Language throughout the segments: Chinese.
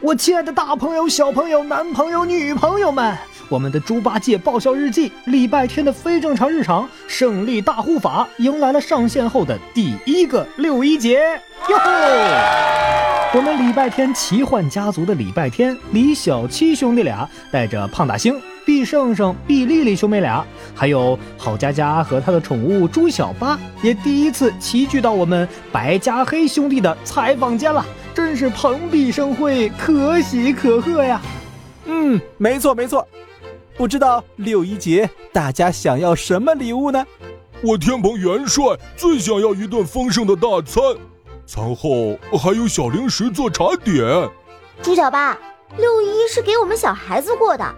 我亲爱的大朋友、小朋友、男朋友、女朋友们，我们的猪八戒爆笑日记礼拜天的非正常日常胜利大护法迎来了上线后的第一个六一节哟！我们礼拜天奇幻家族的礼拜天，李小七兄弟俩带着胖大星、毕胜胜、毕丽丽兄妹俩，还有郝佳佳和他的宠物猪小八，也第一次齐聚到我们白加黑兄弟的采访间了。真是蓬荜生辉，可喜可贺呀！嗯，没错没错。不知道六一节大家想要什么礼物呢？我天蓬元帅最想要一顿丰盛的大餐，餐后还有小零食做茶点。猪小八，六一是给我们小孩子过的，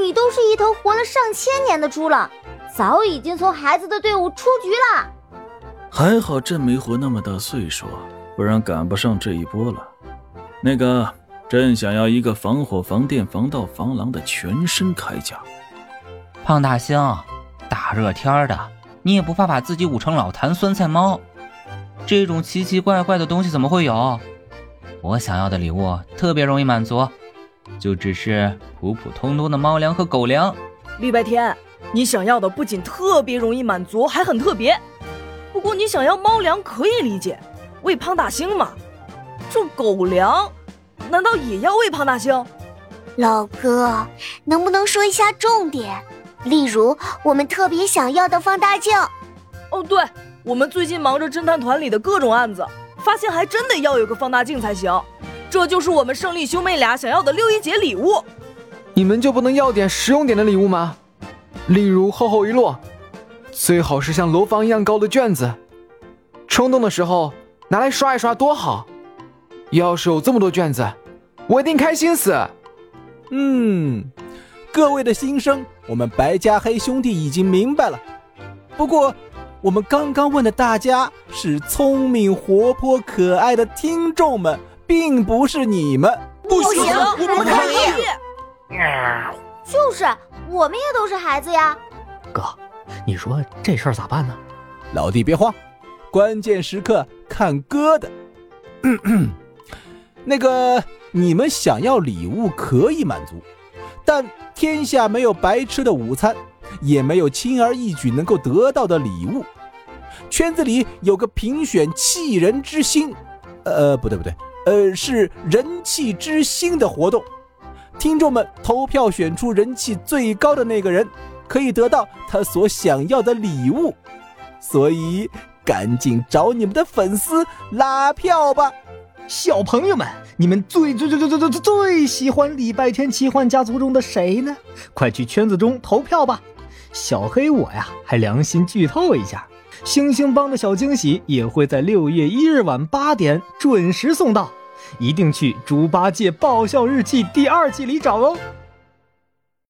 你都是一头活了上千年的猪了，早已经从孩子的队伍出局了。还好朕没活那么大岁数。不然赶不上这一波了。那个，朕想要一个防火、防电、防盗、防狼的全身铠甲。胖大星，大热天的，你也不怕把自己捂成老坛酸菜猫？这种奇奇怪怪的东西怎么会有？我想要的礼物特别容易满足，就只是普普通通的猫粮和狗粮。礼拜天，你想要的不仅特别容易满足，还很特别。不过你想要猫粮可以理解。喂胖大星吗，这狗粮难道也要喂胖大星？老哥，能不能说一下重点？例如我们特别想要的放大镜。哦，对，我们最近忙着侦探团里的各种案子，发现还真得要有个放大镜才行。这就是我们胜利兄妹俩想要的六一节礼物。你们就不能要点实用点的礼物吗？例如厚厚一摞，最好是像楼房一样高的卷子。冲动的时候。拿来刷一刷多好！要是有这么多卷子，我一定开心死。嗯，各位的心声，我们白加黑兄弟已经明白了。不过，我们刚刚问的大家是聪明、活泼、可爱的听众们，并不是你们。不行，我们抗议！就是，我们也都是孩子呀。哥，你说这事儿咋办呢？老弟别慌。关键时刻看哥的，那个你们想要礼物可以满足，但天下没有白吃的午餐，也没有轻而易举能够得到的礼物。圈子里有个评选气人之星，呃，不对不对，呃，是人气之星的活动。听众们投票选出人气最高的那个人，可以得到他所想要的礼物。所以。赶紧找你们的粉丝拉票吧，小朋友们，你们最最最最最最最喜欢礼拜天奇幻家族中的谁呢？快去圈子中投票吧！小黑我呀，还良心剧透一下，星星帮的小惊喜也会在六月一日晚八点准时送到，一定去猪八戒爆笑日记第二季里找哦。